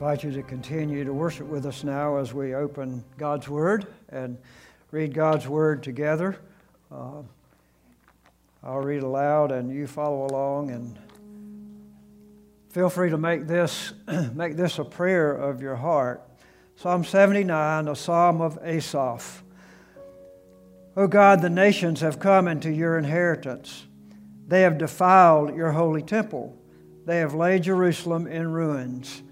invite you to continue to worship with us now as we open God's Word and read God's Word together. Uh, I'll read aloud and you follow along and feel free to make this, make this a prayer of your heart. Psalm 79, a psalm of Asaph. O God, the nations have come into your inheritance. They have defiled your holy temple. They have laid Jerusalem in ruins.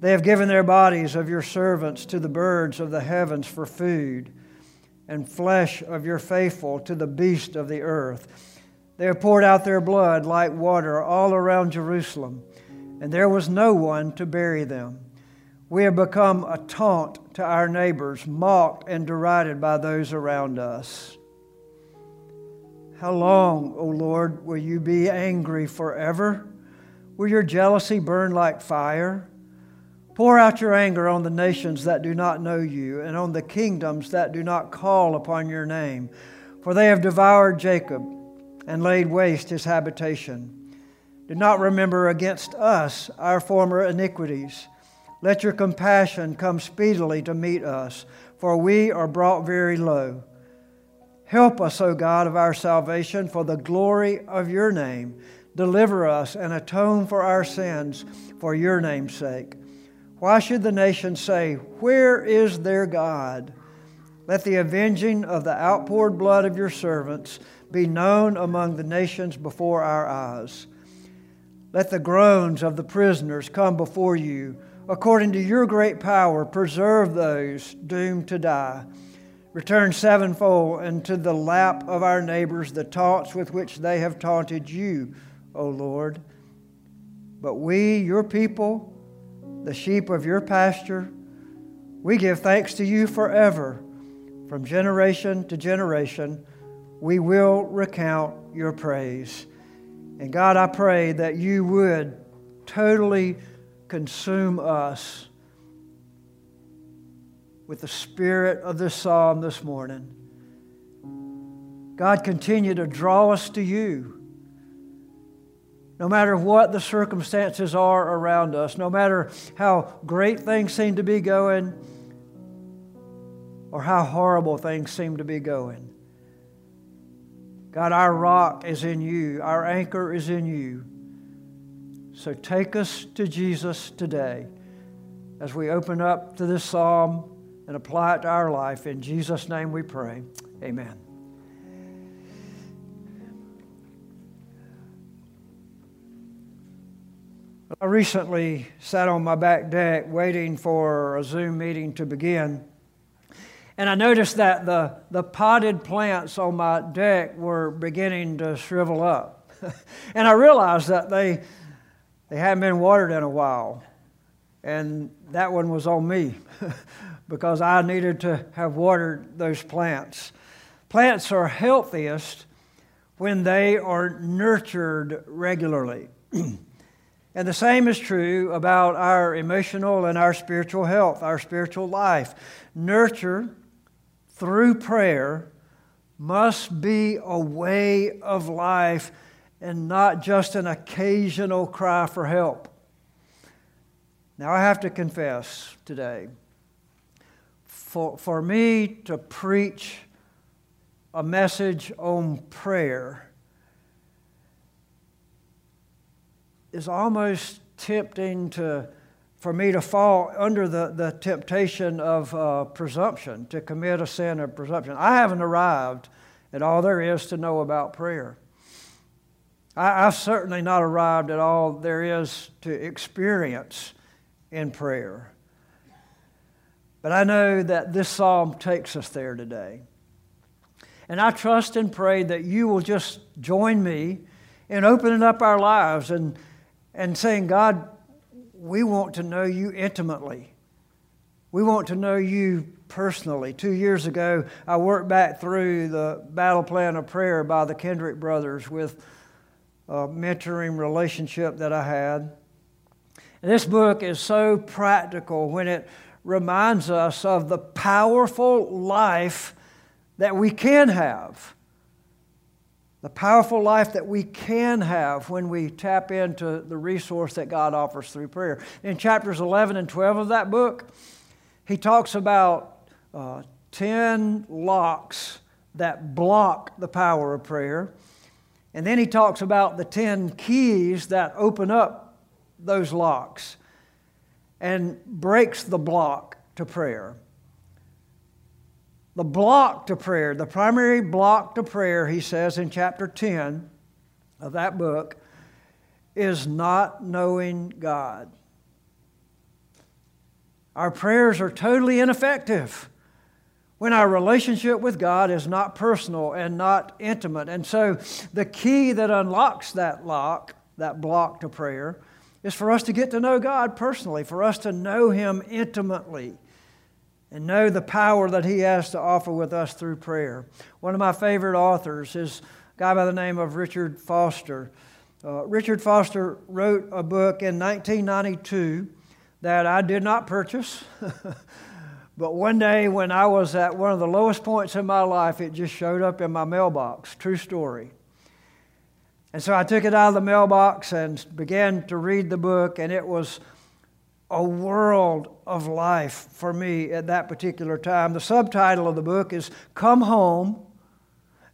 They have given their bodies of your servants to the birds of the heavens for food, and flesh of your faithful to the beast of the earth. They have poured out their blood like water all around Jerusalem, and there was no one to bury them. We have become a taunt to our neighbors, mocked and derided by those around us. How long, O Lord, will you be angry forever? Will your jealousy burn like fire? Pour out your anger on the nations that do not know you, and on the kingdoms that do not call upon your name. For they have devoured Jacob and laid waste his habitation. Do not remember against us our former iniquities. Let your compassion come speedily to meet us, for we are brought very low. Help us, O God of our salvation, for the glory of your name. Deliver us and atone for our sins for your name's sake. Why should the nations say, Where is their God? Let the avenging of the outpoured blood of your servants be known among the nations before our eyes. Let the groans of the prisoners come before you. According to your great power, preserve those doomed to die. Return sevenfold into the lap of our neighbors the taunts with which they have taunted you, O Lord. But we, your people, the sheep of your pasture. We give thanks to you forever. From generation to generation, we will recount your praise. And God, I pray that you would totally consume us with the spirit of this psalm this morning. God, continue to draw us to you no matter what the circumstances are around us, no matter how great things seem to be going or how horrible things seem to be going. God, our rock is in you, our anchor is in you. So take us to Jesus today as we open up to this psalm and apply it to our life. In Jesus' name we pray. Amen. I recently sat on my back deck waiting for a Zoom meeting to begin. And I noticed that the, the potted plants on my deck were beginning to shrivel up. and I realized that they, they hadn't been watered in a while. And that one was on me because I needed to have watered those plants. Plants are healthiest when they are nurtured regularly. And the same is true about our emotional and our spiritual health, our spiritual life. Nurture through prayer must be a way of life and not just an occasional cry for help. Now, I have to confess today for, for me to preach a message on prayer is almost tempting to, for me to fall under the, the temptation of uh, presumption, to commit a sin of presumption. I haven't arrived at all there is to know about prayer. I, I've certainly not arrived at all there is to experience in prayer. But I know that this psalm takes us there today. And I trust and pray that you will just join me in opening up our lives and and saying, God, we want to know you intimately. We want to know you personally. Two years ago, I worked back through the battle plan of prayer by the Kendrick brothers with a mentoring relationship that I had. And this book is so practical when it reminds us of the powerful life that we can have the powerful life that we can have when we tap into the resource that God offers through prayer. In chapters 11 and 12 of that book, he talks about uh, 10 locks that block the power of prayer. And then he talks about the 10 keys that open up those locks and breaks the block to prayer. The block to prayer, the primary block to prayer, he says in chapter 10 of that book, is not knowing God. Our prayers are totally ineffective when our relationship with God is not personal and not intimate. And so the key that unlocks that lock, that block to prayer, is for us to get to know God personally, for us to know Him intimately and know the power that He has to offer with us through prayer. One of my favorite authors is a guy by the name of Richard Foster. Uh, Richard Foster wrote a book in 1992 that I did not purchase. but one day when I was at one of the lowest points in my life, it just showed up in my mailbox. True story. And so I took it out of the mailbox and began to read the book, and it was a world of life for me at that particular time. The subtitle of the book is Come Home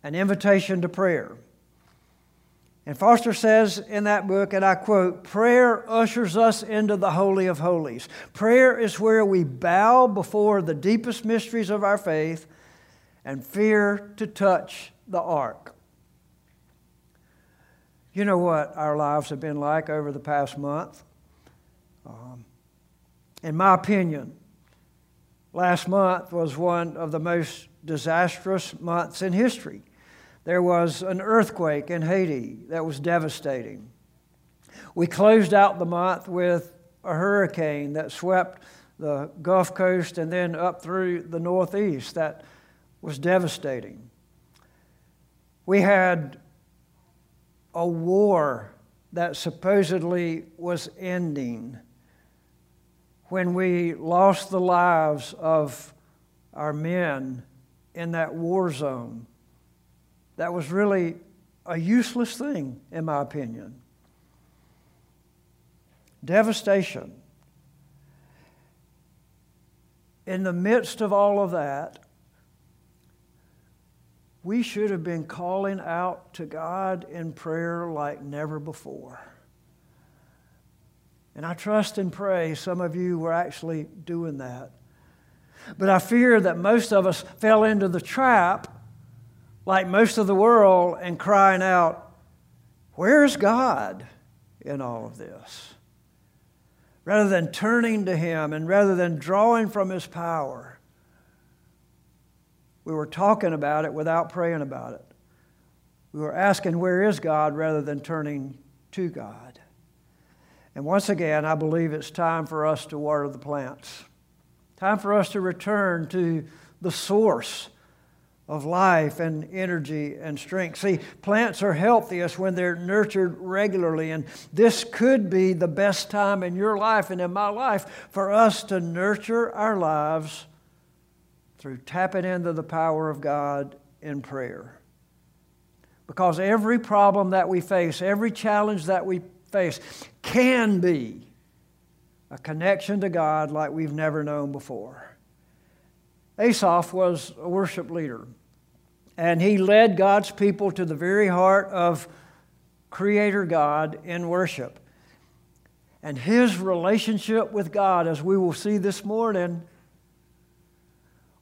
An Invitation to Prayer. And Foster says in that book, and I quote, prayer ushers us into the Holy of Holies. Prayer is where we bow before the deepest mysteries of our faith and fear to touch the ark. You know what our lives have been like over the past month? Um, in my opinion, last month was one of the most disastrous months in history. There was an earthquake in Haiti that was devastating. We closed out the month with a hurricane that swept the Gulf Coast and then up through the Northeast that was devastating. We had a war that supposedly was ending when we lost the lives of our men in that war zone. That was really a useless thing, in my opinion. Devastation. In the midst of all of that, we should have been calling out to God in prayer like never before. And I trust and pray some of you were actually doing that. But I fear that most of us fell into the trap, like most of the world, and crying out, Where's God in all of this? Rather than turning to Him and rather than drawing from His power, we were talking about it without praying about it. We were asking, Where is God? rather than turning to God. And once again, I believe it's time for us to water the plants. Time for us to return to the source of life and energy and strength. See, plants are healthiest when they're nurtured regularly, and this could be the best time in your life and in my life for us to nurture our lives through tapping into the power of God in prayer. Because every problem that we face, every challenge that we face, can be a connection to God like we've never known before. Asaph was a worship leader, and he led God's people to the very heart of Creator God in worship. And his relationship with God, as we will see this morning,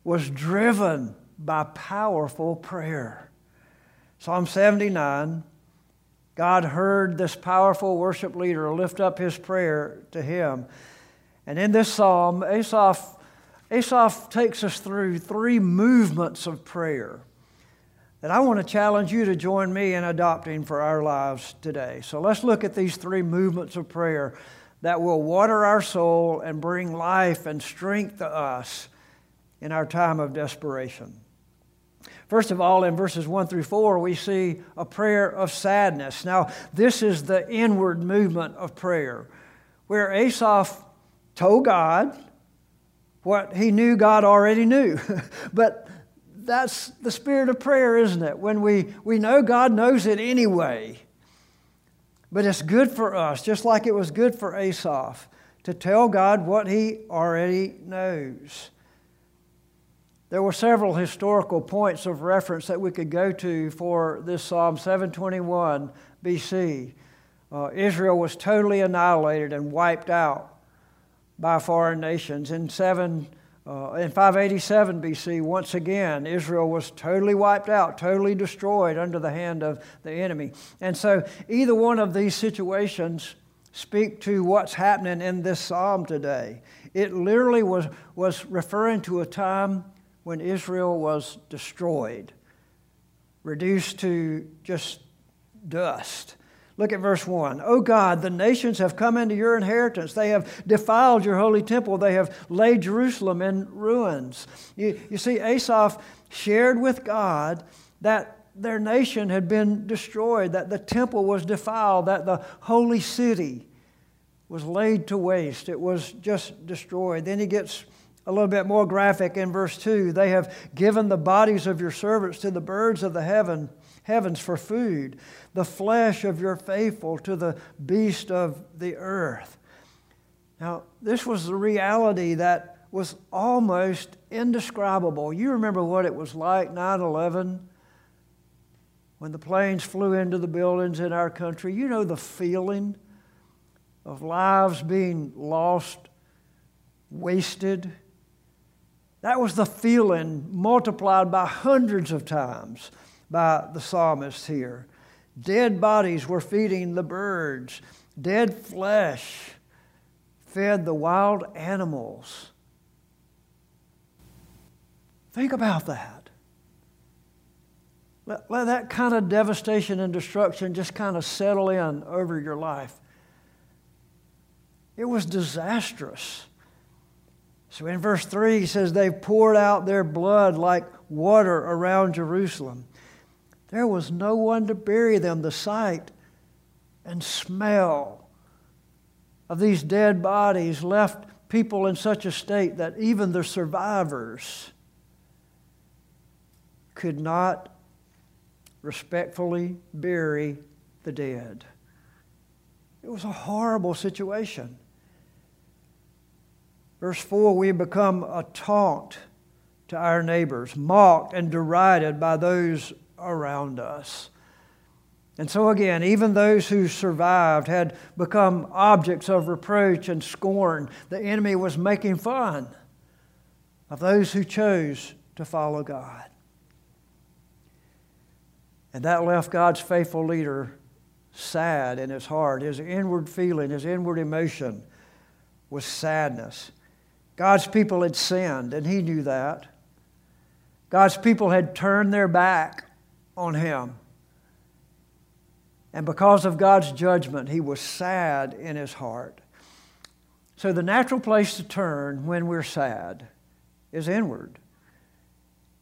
was driven by powerful prayer. Psalm 79 God heard this powerful worship leader lift up his prayer to him. And in this psalm, Asaph, Asaph takes us through three movements of prayer that I want to challenge you to join me in adopting for our lives today. So let's look at these three movements of prayer that will water our soul and bring life and strength to us in our time of desperation. First of all, in verses 1 through 4, we see a prayer of sadness. Now, this is the inward movement of prayer, where Asaph told God what he knew God already knew. but that's the spirit of prayer, isn't it? When we, we know God knows it anyway. But it's good for us, just like it was good for Asaph, to tell God what he already knows. There were several historical points of reference that we could go to for this Psalm 721 BC. Uh, Israel was totally annihilated and wiped out by foreign nations. In, seven, uh, in 587 BC, once again, Israel was totally wiped out, totally destroyed under the hand of the enemy. And so, either one of these situations speak to what's happening in this psalm today. It literally was, was referring to a time when Israel was destroyed, reduced to just dust. Look at verse 1. Oh God, the nations have come into your inheritance. They have defiled your holy temple. They have laid Jerusalem in ruins. You, you see, Asaph shared with God that their nation had been destroyed, that the temple was defiled, that the holy city was laid to waste. It was just destroyed. Then he gets a little bit more graphic in verse 2 they have given the bodies of your servants to the birds of the heaven heavens for food the flesh of your faithful to the beast of the earth. Now this was the reality that was almost indescribable. You remember what it was like 9-11 when the planes flew into the buildings in our country. You know the feeling of lives being lost wasted that was the feeling multiplied by hundreds of times by the psalmist here. Dead bodies were feeding the birds, dead flesh fed the wild animals. Think about that. Let, let that kind of devastation and destruction just kind of settle in over your life. It was disastrous. So in verse 3, he says, They poured out their blood like water around Jerusalem. There was no one to bury them. The sight and smell of these dead bodies left people in such a state that even the survivors could not respectfully bury the dead. It was a horrible situation. Verse 4 we become a taunt to our neighbors, mocked and derided by those around us. And so, again, even those who survived had become objects of reproach and scorn. The enemy was making fun of those who chose to follow God. And that left God's faithful leader sad in his heart. His inward feeling, his inward emotion was sadness. God's people had sinned, and he knew that. God's people had turned their back on him. And because of God's judgment, he was sad in his heart. So, the natural place to turn when we're sad is inward.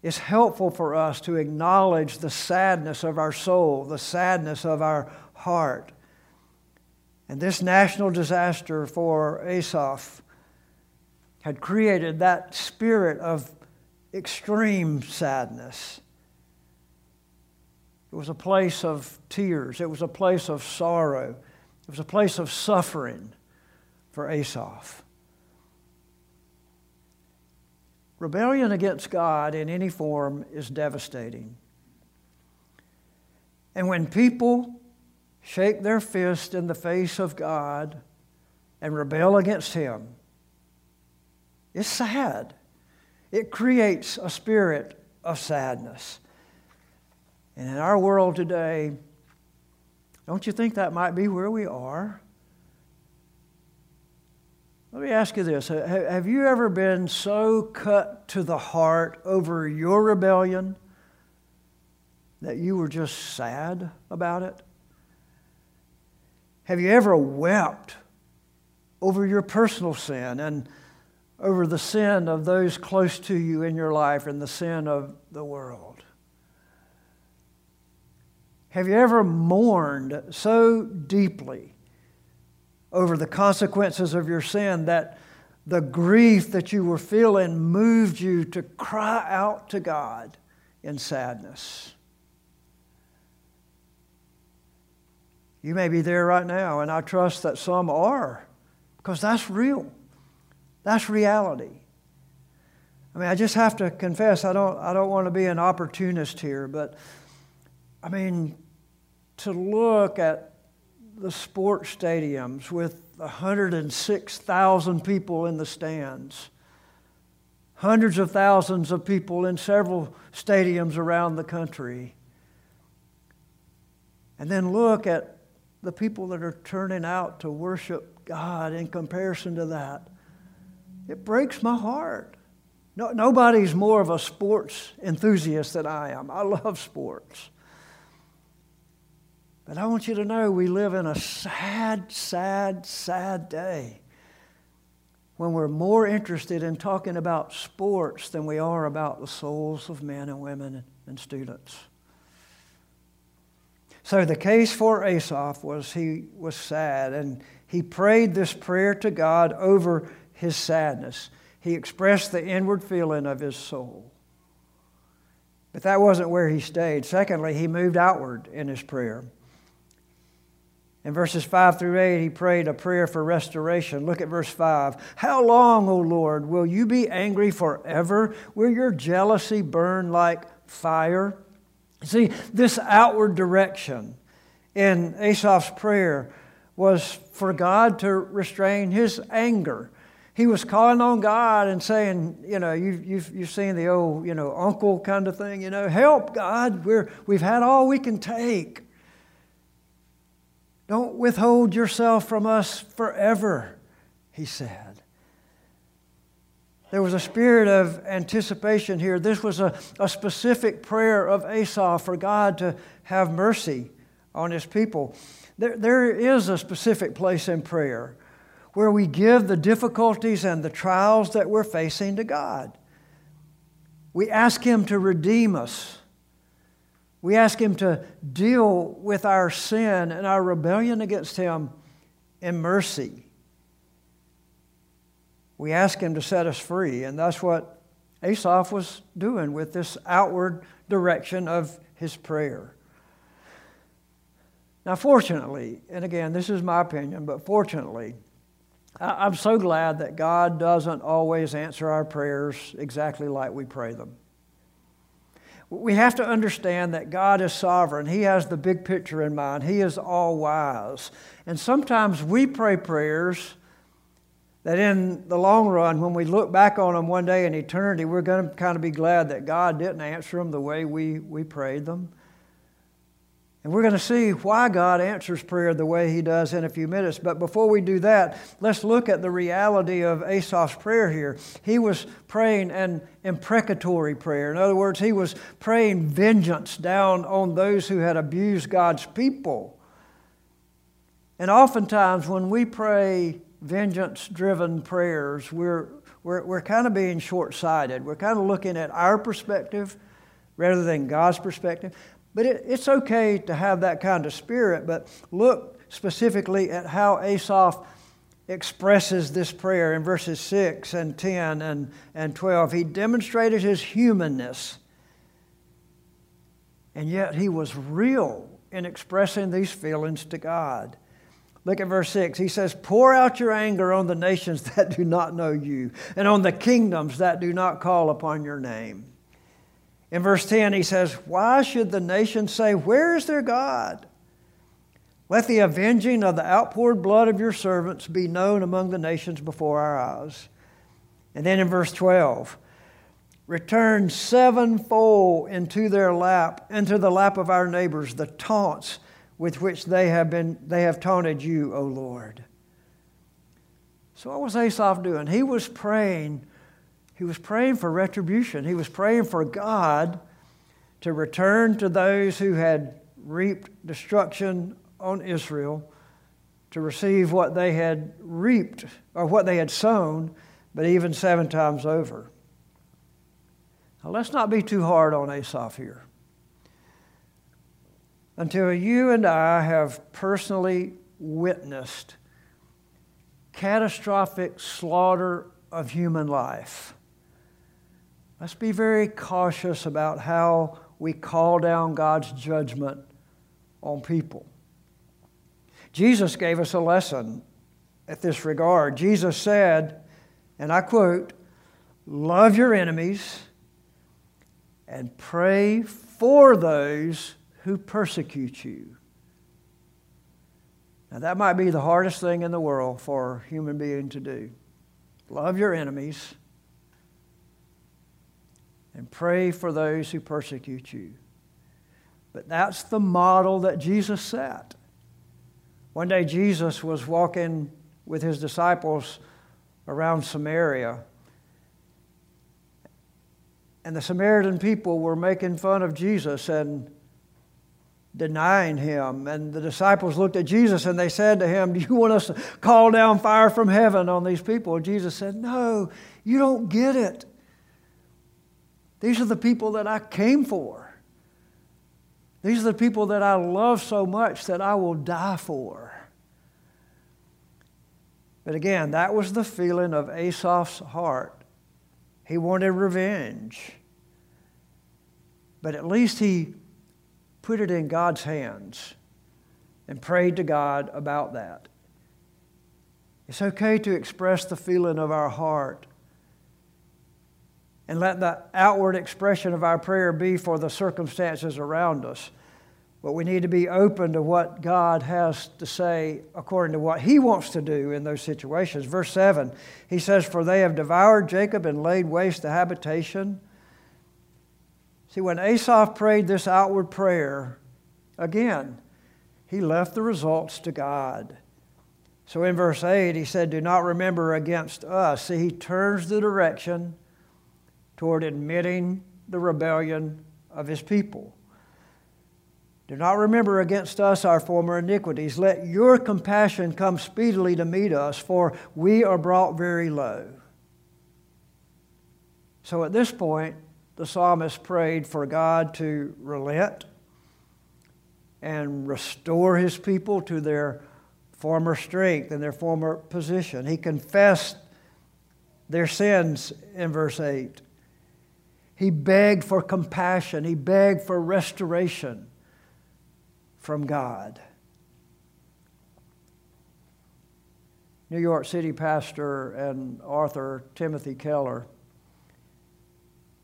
It's helpful for us to acknowledge the sadness of our soul, the sadness of our heart. And this national disaster for Asaph had created that spirit of extreme sadness. It was a place of tears, it was a place of sorrow, it was a place of suffering for Asaph. Rebellion against God in any form is devastating. And when people shake their fist in the face of God and rebel against Him, it's sad. It creates a spirit of sadness. And in our world today, don't you think that might be where we are? Let me ask you this Have you ever been so cut to the heart over your rebellion that you were just sad about it? Have you ever wept over your personal sin and over the sin of those close to you in your life and the sin of the world? Have you ever mourned so deeply over the consequences of your sin that the grief that you were feeling moved you to cry out to God in sadness. You may be there right now, and I trust that some are, because that's real. That's reality. I mean, I just have to confess, I don't, I don't want to be an opportunist here, but I mean, to look at the sports stadiums with 106,000 people in the stands, hundreds of thousands of people in several stadiums around the country, and then look at the people that are turning out to worship God in comparison to that. It breaks my heart. No, nobody's more of a sports enthusiast than I am. I love sports. But I want you to know we live in a sad, sad, sad day when we're more interested in talking about sports than we are about the souls of men and women and students. So the case for Asaph was he was sad, and he prayed this prayer to God over his sadness. He expressed the inward feeling of his soul. But that wasn't where he stayed. Secondly, he moved outward in his prayer. In verses 5 through 8, he prayed a prayer for restoration. Look at verse 5. How long, O Lord, will you be angry forever? Will your jealousy burn like fire? See, this outward direction in Asaph's prayer was for God to restrain his anger. He was calling on God and saying, you know, you've, you've, you've seen the old, you know, uncle kind of thing, you know, help God, we're, we've had all we can take. Don't withhold yourself from us forever, he said. There was a spirit of anticipation here. This was a, a specific prayer of Asaph for God to have mercy on his people. There, there is a specific place in prayer where we give the difficulties and the trials that we're facing to God. We ask Him to redeem us. We ask Him to deal with our sin and our rebellion against Him in mercy. We ask Him to set us free, and that's what Asaph was doing with this outward direction of his prayer. Now, fortunately, and again, this is my opinion, but fortunately, I'm so glad that God doesn't always answer our prayers exactly like we pray them. We have to understand that God is sovereign. He has the big picture in mind. He is all wise. And sometimes we pray prayers that in the long run, when we look back on them one day in eternity, we're going to kind of be glad that God didn't answer them the way we, we prayed them. And we're going to see why God answers prayer the way He does in a few minutes. But before we do that, let's look at the reality of Asaph's prayer here. He was praying an imprecatory prayer. In other words, he was praying vengeance down on those who had abused God's people. And oftentimes, when we pray vengeance driven prayers, we're, we're, we're kind of being short sighted. We're kind of looking at our perspective rather than God's perspective. But it, it's okay to have that kind of spirit, but look specifically at how Asaph expresses this prayer in verses 6 and 10 and, and 12. He demonstrated his humanness, and yet he was real in expressing these feelings to God. Look at verse 6. He says, Pour out your anger on the nations that do not know you, and on the kingdoms that do not call upon your name. In verse 10, he says, Why should the nations say, Where is their God? Let the avenging of the outpoured blood of your servants be known among the nations before our eyes. And then in verse 12, return sevenfold into their lap, into the lap of our neighbors, the taunts with which they have been they have taunted you, O Lord. So what was Asaph doing? He was praying he was praying for retribution. He was praying for God to return to those who had reaped destruction on Israel to receive what they had reaped or what they had sown, but even seven times over. Now, let's not be too hard on Asaph here. Until you and I have personally witnessed catastrophic slaughter of human life Let's be very cautious about how we call down God's judgment on people. Jesus gave us a lesson at this regard. Jesus said, and I quote, Love your enemies and pray for those who persecute you. Now, that might be the hardest thing in the world for a human being to do. Love your enemies and pray for those who persecute you. But that's the model that Jesus set. One day, Jesus was walking with his disciples around Samaria. And the Samaritan people were making fun of Jesus and denying him. And the disciples looked at Jesus and they said to him, Do you want us to call down fire from heaven on these people? And Jesus said, No, you don't get it. These are the people that I came for. These are the people that I love so much that I will die for. But again, that was the feeling of Asaph's heart. He wanted revenge. But at least he put it in God's hands and prayed to God about that. It's okay to express the feeling of our heart and let the outward expression of our prayer be for the circumstances around us. But we need to be open to what God has to say according to what He wants to do in those situations. Verse 7, He says, For they have devoured Jacob and laid waste the habitation. See, when Asaph prayed this outward prayer, again, he left the results to God. So in verse 8, he said, Do not remember against us. See, he turns the direction toward admitting the rebellion of his people. Do not remember against us our former iniquities. Let your compassion come speedily to meet us, for we are brought very low. So at this point, the psalmist prayed for God to relent and restore his people to their former strength and their former position. He confessed their sins in verse 8. He begged for compassion, he begged for restoration from God. New York City pastor and author Timothy Keller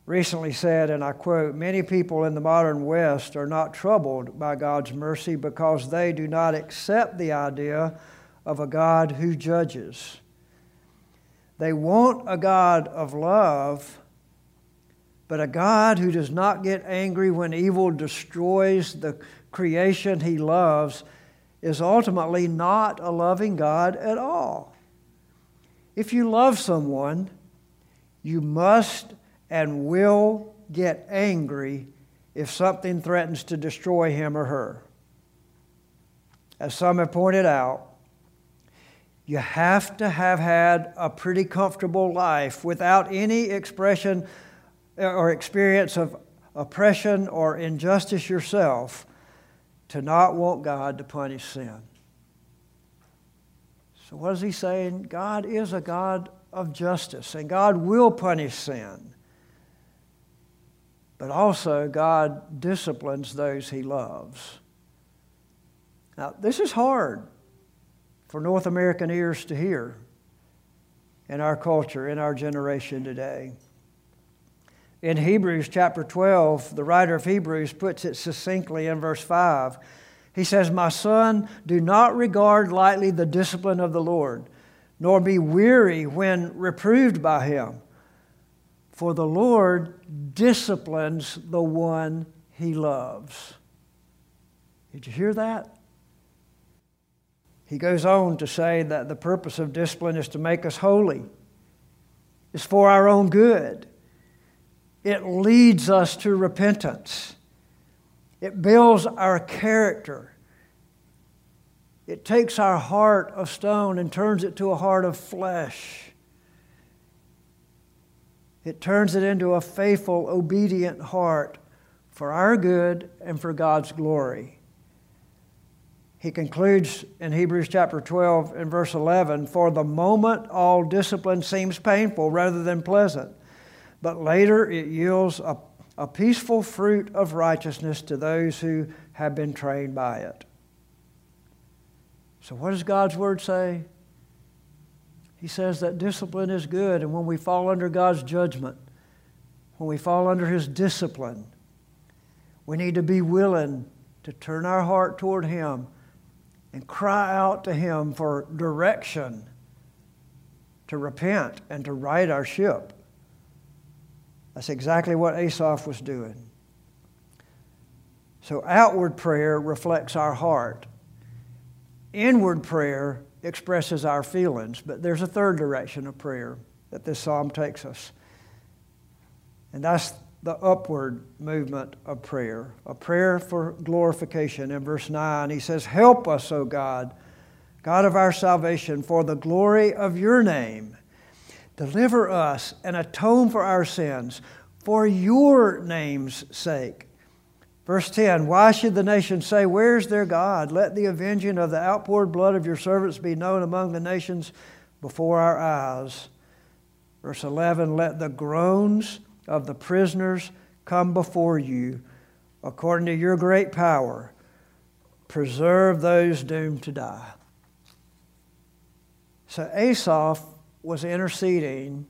recently said, and I quote, Many people in the modern West are not troubled by God's mercy because they do not accept the idea of a God who judges. They want a God of love but a God who does not get angry when evil destroys the creation he loves is ultimately not a loving God at all. If you love someone, you must and will get angry if something threatens to destroy him or her. As some have pointed out, you have to have had a pretty comfortable life without any expression or experience of oppression or injustice yourself to not want God to punish sin. So, what is he saying? God is a God of justice, and God will punish sin. But also, God disciplines those he loves. Now, this is hard for North American ears to hear in our culture, in our generation today. In Hebrews chapter 12, the writer of Hebrews puts it succinctly in verse 5. He says, My son, do not regard lightly the discipline of the Lord, nor be weary when reproved by him. For the Lord disciplines the one he loves. Did you hear that? He goes on to say that the purpose of discipline is to make us holy, it's for our own good. It leads us to repentance. It builds our character. It takes our heart of stone and turns it to a heart of flesh. It turns it into a faithful, obedient heart for our good and for God's glory. He concludes in Hebrews chapter 12 and verse 11 For the moment, all discipline seems painful rather than pleasant but later it yields a, a peaceful fruit of righteousness to those who have been trained by it. So, what does God's Word say? He says that discipline is good, and when we fall under God's judgment, when we fall under His discipline, we need to be willing to turn our heart toward Him and cry out to Him for direction, to repent, and to right our ship. That's exactly what Asaph was doing. So, outward prayer reflects our heart. Inward prayer expresses our feelings, but there's a third direction of prayer that this psalm takes us. And that's the upward movement of prayer, a prayer for glorification. In verse 9, he says, Help us, O God, God of our salvation, for the glory of your name. Deliver us and atone for our sins for your name's sake. Verse 10 Why should the nations say, Where's their God? Let the avenging of the outpoured blood of your servants be known among the nations before our eyes. Verse 11 Let the groans of the prisoners come before you according to your great power. Preserve those doomed to die. So Asaph was interceding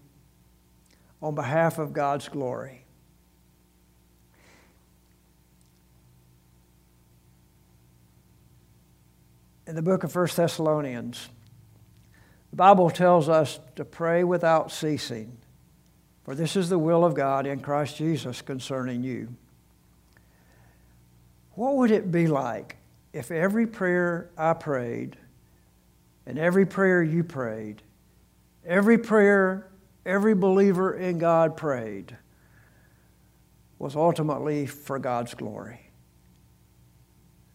on behalf of God's glory. In the book of 1 Thessalonians, the Bible tells us to pray without ceasing. For this is the will of God in Christ Jesus concerning you. What would it be like if every prayer I prayed, and every prayer you prayed, every prayer every believer in God prayed, was ultimately for God's glory?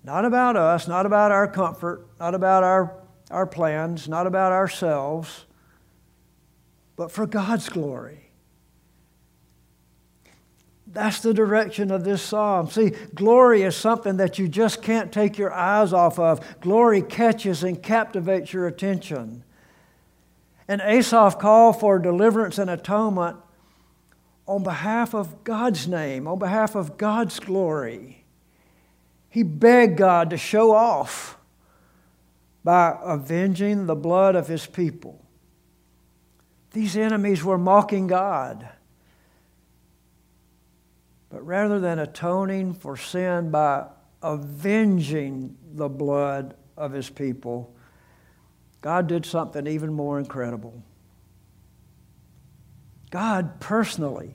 Not about us, not about our comfort, not about our, our plans, not about ourselves, but for God's glory. That's the direction of this psalm. See, glory is something that you just can't take your eyes off of. Glory catches and captivates your attention. And Asaph called for deliverance and atonement on behalf of God's name, on behalf of God's glory. He begged God to show off by avenging the blood of his people. These enemies were mocking God. But rather than atoning for sin by avenging the blood of his people, God did something even more incredible. God personally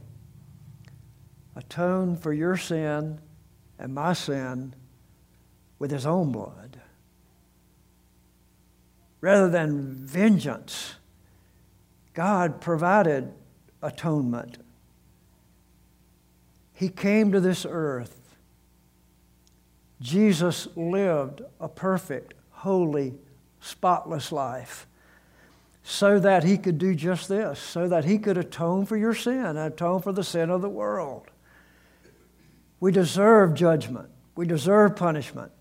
atoned for your sin and my sin with his own blood. Rather than vengeance, God provided atonement he came to this earth. Jesus lived a perfect, holy, spotless life so that he could do just this, so that he could atone for your sin, atone for the sin of the world. We deserve judgment. We deserve punishment.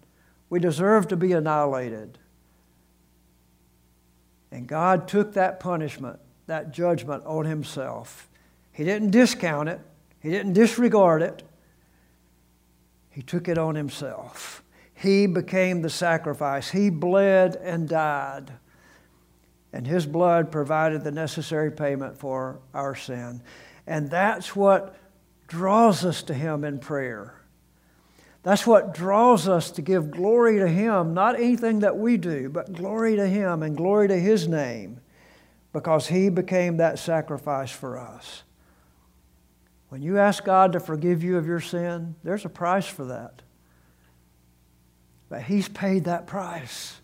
We deserve to be annihilated. And God took that punishment, that judgment on himself. He didn't discount it. He didn't disregard it, he took it on himself. He became the sacrifice. He bled and died. And his blood provided the necessary payment for our sin. And that's what draws us to him in prayer. That's what draws us to give glory to him, not anything that we do, but glory to him and glory to his name, because he became that sacrifice for us. When you ask God to forgive you of your sin, there's a price for that. But He's paid that price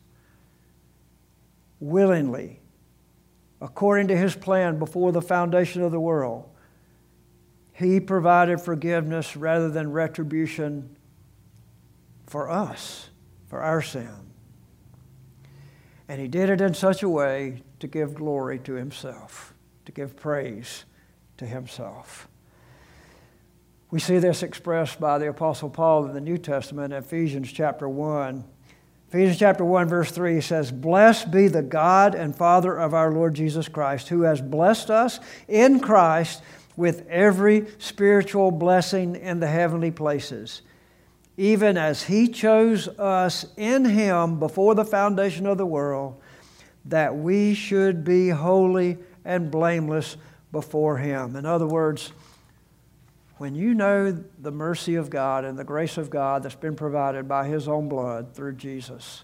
willingly, according to His plan before the foundation of the world. He provided forgiveness rather than retribution for us, for our sin. And He did it in such a way to give glory to Himself, to give praise to Himself. We see this expressed by the Apostle Paul in the New Testament, Ephesians chapter 1. Ephesians chapter 1, verse 3 says, Blessed be the God and Father of our Lord Jesus Christ, who has blessed us in Christ with every spiritual blessing in the heavenly places, even as He chose us in Him before the foundation of the world, that we should be holy and blameless before Him. In other words, when you know the mercy of God and the grace of God that's been provided by His own blood through Jesus,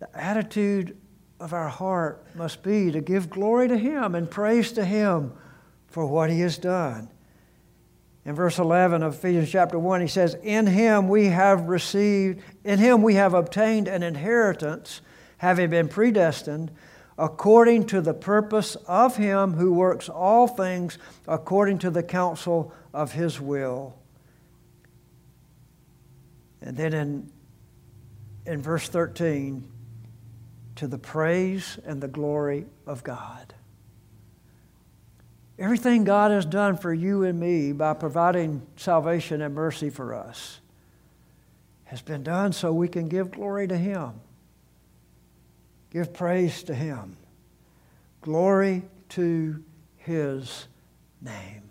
the attitude of our heart must be to give glory to Him and praise to Him for what He has done. In verse 11 of Ephesians chapter 1, he says, In Him we have received, in Him we have obtained an inheritance, having been predestined according to the purpose of Him who works all things according to the counsel of His will. And then in, in verse 13, to the praise and the glory of God. Everything God has done for you and me by providing salvation and mercy for us has been done so we can give glory to Him, give praise to Him, glory to His name.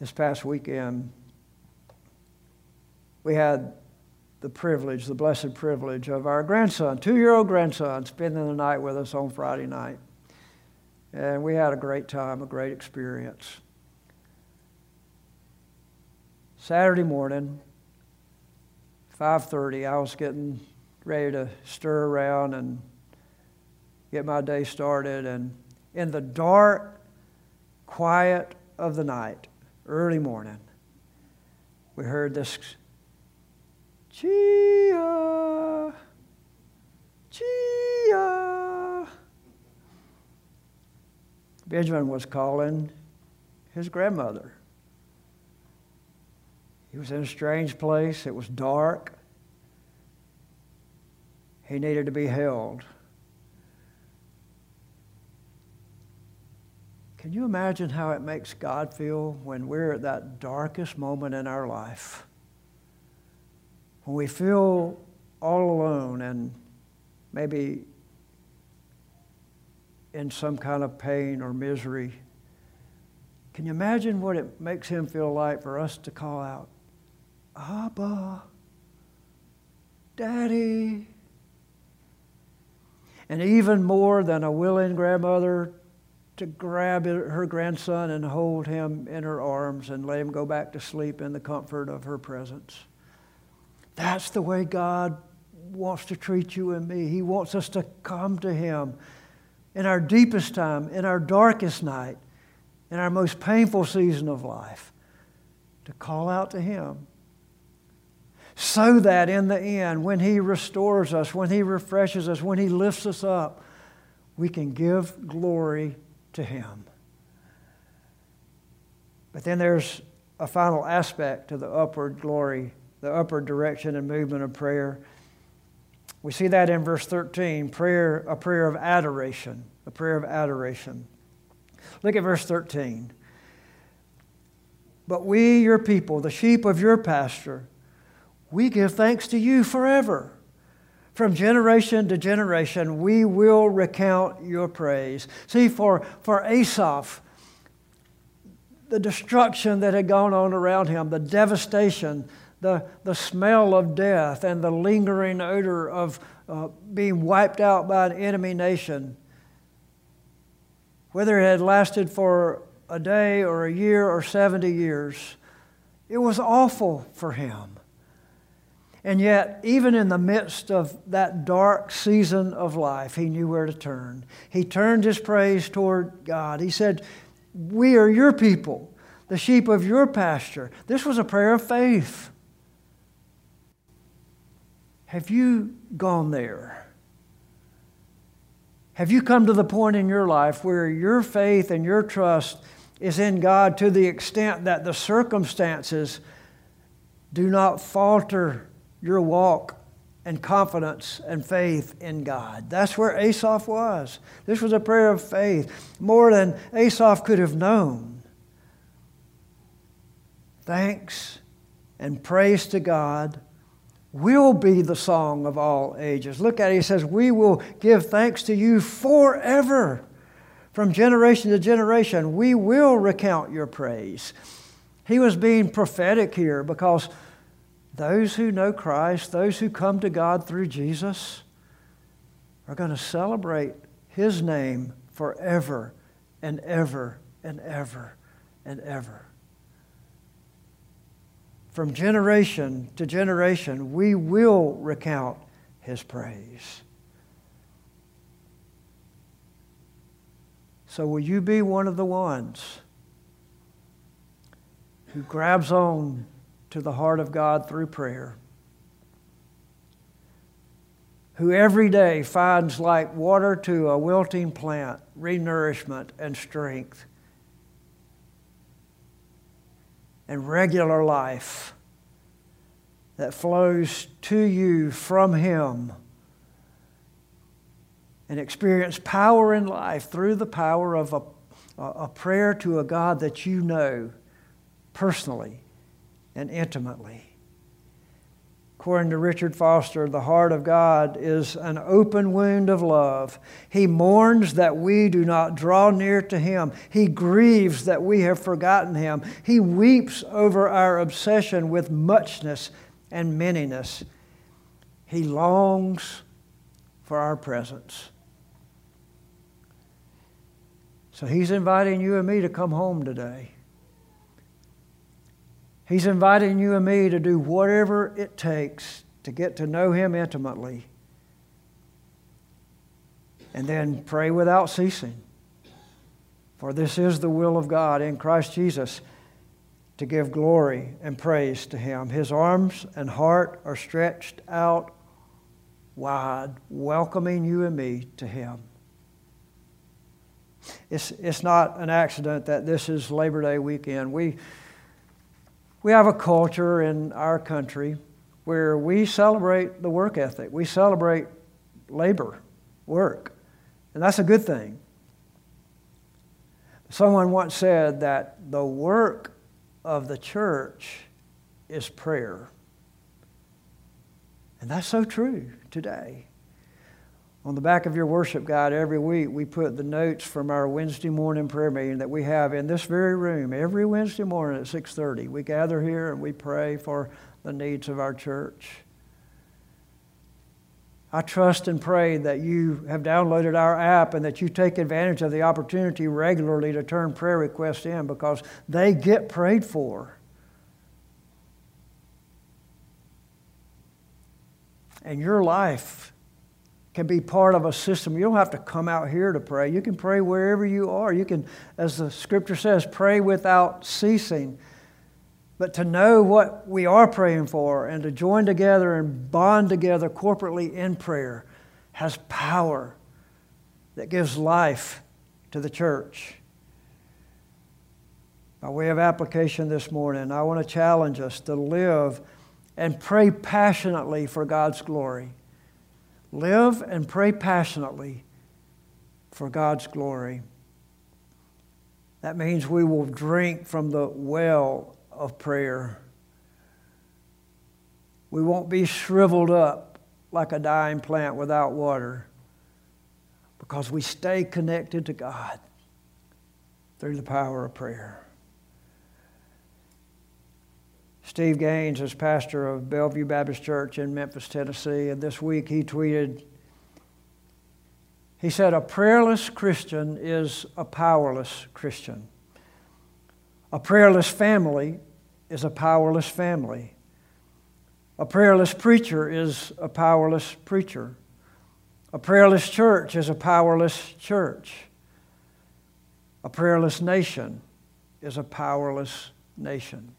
This past weekend, we had the privilege, the blessed privilege of our grandson, two year old grandson, spending the night with us on Friday night. And we had a great time, a great experience. Saturday morning, 5:30, I was getting ready to stir around and get my day started and in the dark quiet of the night, early morning, we heard this Chia, Chia. Benjamin was calling his grandmother. He was in a strange place. It was dark. He needed to be held. Can you imagine how it makes God feel when we're at that darkest moment in our life? when we feel all alone and maybe in some kind of pain or misery, can you imagine what it makes him feel like for us to call out, Abba, Daddy? And even more than a willing grandmother to grab her grandson and hold him in her arms and let him go back to sleep in the comfort of her presence. That's the way God wants to treat you and me. He wants us to come to Him in our deepest time, in our darkest night, in our most painful season of life, to call out to Him. So that in the end, when He restores us, when He refreshes us, when He lifts us up, we can give glory to Him. But then there's a final aspect to the upward glory the upward direction and movement of prayer. We see that in verse 13, prayer, a prayer of adoration, a prayer of adoration. Look at verse 13. But we, your people, the sheep of your pasture, we give thanks to you forever. From generation to generation, we will recount your praise. See, for, for Asaph, the destruction that had gone on around him, the devastation, the, the smell of death and the lingering odor of uh, being wiped out by an enemy nation, whether it had lasted for a day or a year or 70 years, it was awful for him. And yet, even in the midst of that dark season of life, he knew where to turn. He turned his praise toward God. He said, We are your people, the sheep of your pasture. This was a prayer of faith. Have you gone there? Have you come to the point in your life where your faith and your trust is in God to the extent that the circumstances do not falter your walk and confidence and faith in God? That's where Asaph was. This was a prayer of faith, more than Asaph could have known. Thanks and praise to God will be the song of all ages. Look at it, he says, We will give thanks to you forever From generation to generation, we will recount your praise. He was being prophetic here because those who know Christ, those who come to God through Jesus, are going to celebrate His name forever and ever and ever and ever. From generation to generation, we will recount His praise. So, will you be one of the ones who grabs on to the heart of God through prayer? Who every day finds like water to a wilting plant, renourishment and strength, and regular life that flows to you from Him and experience power in life through the power of a, a prayer to a God that you know personally and intimately. According to Richard Foster, the heart of God is an open wound of love. He mourns that we do not draw near to Him. He grieves that we have forgotten Him. He weeps over our obsession with muchness and manyness. He longs for our presence. So he's inviting you and me to come home today. He's inviting you and me to do whatever it takes to get to know him intimately. And then pray without ceasing. For this is the will of God in Christ Jesus to give glory and praise to him. His arms and heart are stretched out wide, welcoming you and me to him. It's, it's not an accident that this is Labor Day weekend. We, we have a culture in our country where we celebrate the work ethic, we celebrate labor, work, and that's a good thing. Someone once said that the work of the church is prayer. And that's so true today. On the back of your worship guide every week, we put the notes from our Wednesday morning prayer meeting that we have in this very room every Wednesday morning at 6:30. We gather here and we pray for the needs of our church. I trust and pray that you have downloaded our app and that you take advantage of the opportunity regularly to turn prayer requests in because they get prayed for. And your life can be part of a system. You don't have to come out here to pray. You can pray wherever you are. You can, as the scripture says, pray without ceasing. But to know what we are praying for and to join together and bond together corporately in prayer has power that gives life to the church. By way of application this morning, I want to challenge us to live and pray passionately for God's glory. Live and pray passionately for God's glory. That means we will drink from the well of prayer. We won't be shriveled up like a dying plant without water because we stay connected to God through the power of prayer. Steve Gaines is pastor of Bellevue Baptist Church in Memphis, Tennessee, and this week he tweeted, he said, A prayerless Christian is a powerless Christian. A prayerless family is a powerless family. A prayerless preacher is a powerless preacher. A prayerless church is a powerless church. A prayerless nation is a powerless nation.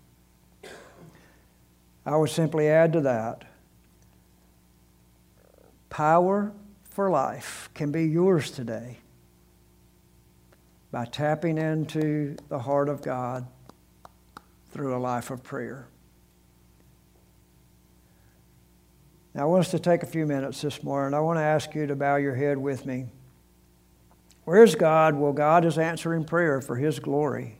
I would simply add to that power for life can be yours today by tapping into the heart of God through a life of prayer. Now, I want us to take a few minutes this morning. I want to ask you to bow your head with me. Where's God? Well, God is answering prayer for His glory.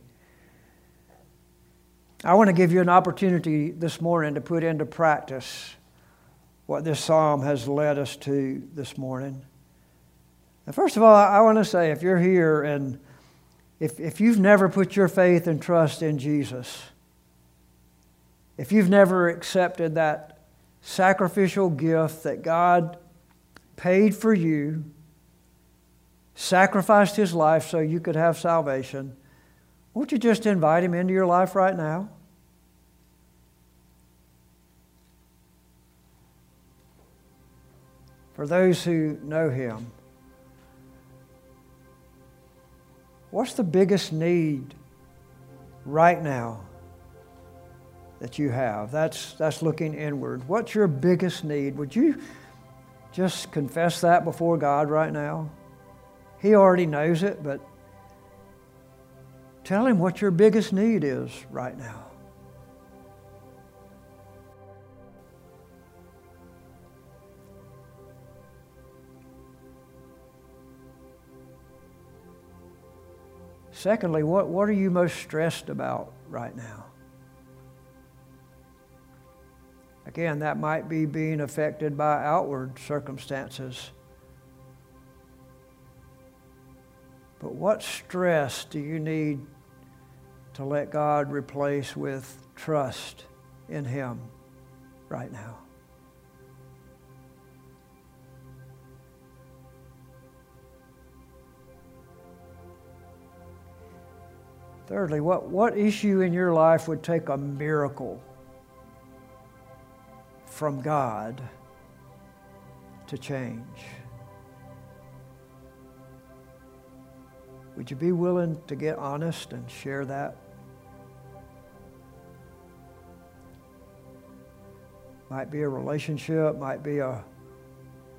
I want to give you an opportunity this morning to put into practice what this psalm has led us to this morning. And first of all, I want to say if you're here and if, if you've never put your faith and trust in Jesus, if you've never accepted that sacrificial gift that God paid for you, sacrificed his life so you could have salvation, won't you just invite him into your life right now? For those who know him, what's the biggest need right now that you have? That's, that's looking inward. What's your biggest need? Would you just confess that before God right now? He already knows it, but tell Him what your biggest need is right now. Secondly, what, what are you most stressed about right now? Again, that might be being affected by outward circumstances. But what stress do you need to let God replace with trust in Him right now? Thirdly, what, what issue in your life would take a miracle from God to change? Would you be willing to get honest and share that? Might be a relationship, might be a,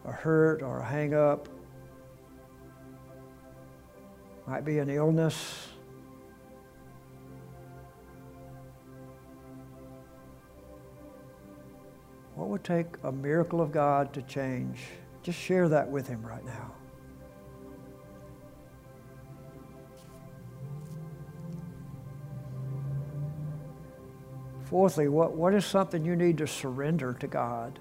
a hurt or a hang up, might be an illness. What would take a miracle of God to change? Just share that with Him right now. Fourthly, what, what is something you need to surrender to God?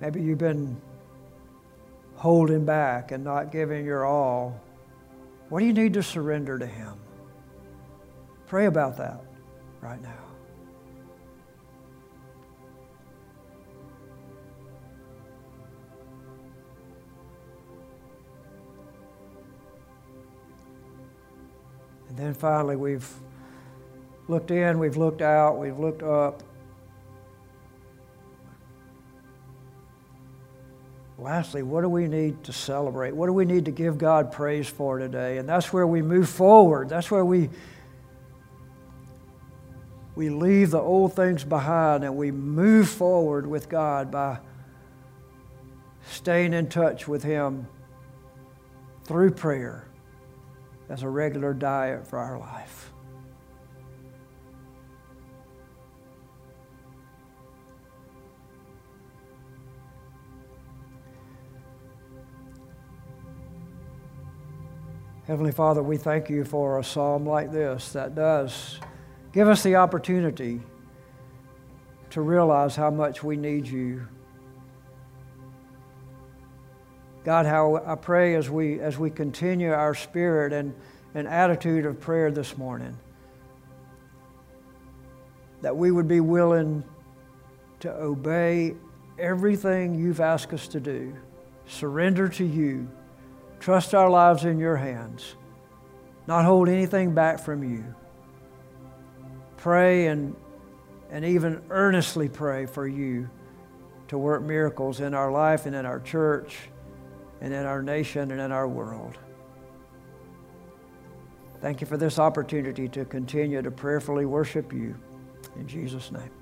Maybe you've been holding back and not giving your all. What do you need to surrender to Him? Pray about that right now. And then finally, we've looked in, we've looked out, we've looked up. Lastly, what do we need to celebrate? What do we need to give God praise for today? And that's where we move forward. That's where we we leave the old things behind and we move forward with God by staying in touch with Him through prayer as a regular diet for our life. Heavenly Father, we thank you for a psalm like this that does give us the opportunity to realize how much we need you. God, how I pray as we, as we continue our spirit and, and attitude of prayer this morning, that we would be willing to obey everything you've asked us to do, surrender to you, trust our lives in your hands, not hold anything back from you. Pray and, and even earnestly pray for you to work miracles in our life and in our church and in our nation and in our world. Thank you for this opportunity to continue to prayerfully worship you. In Jesus' name.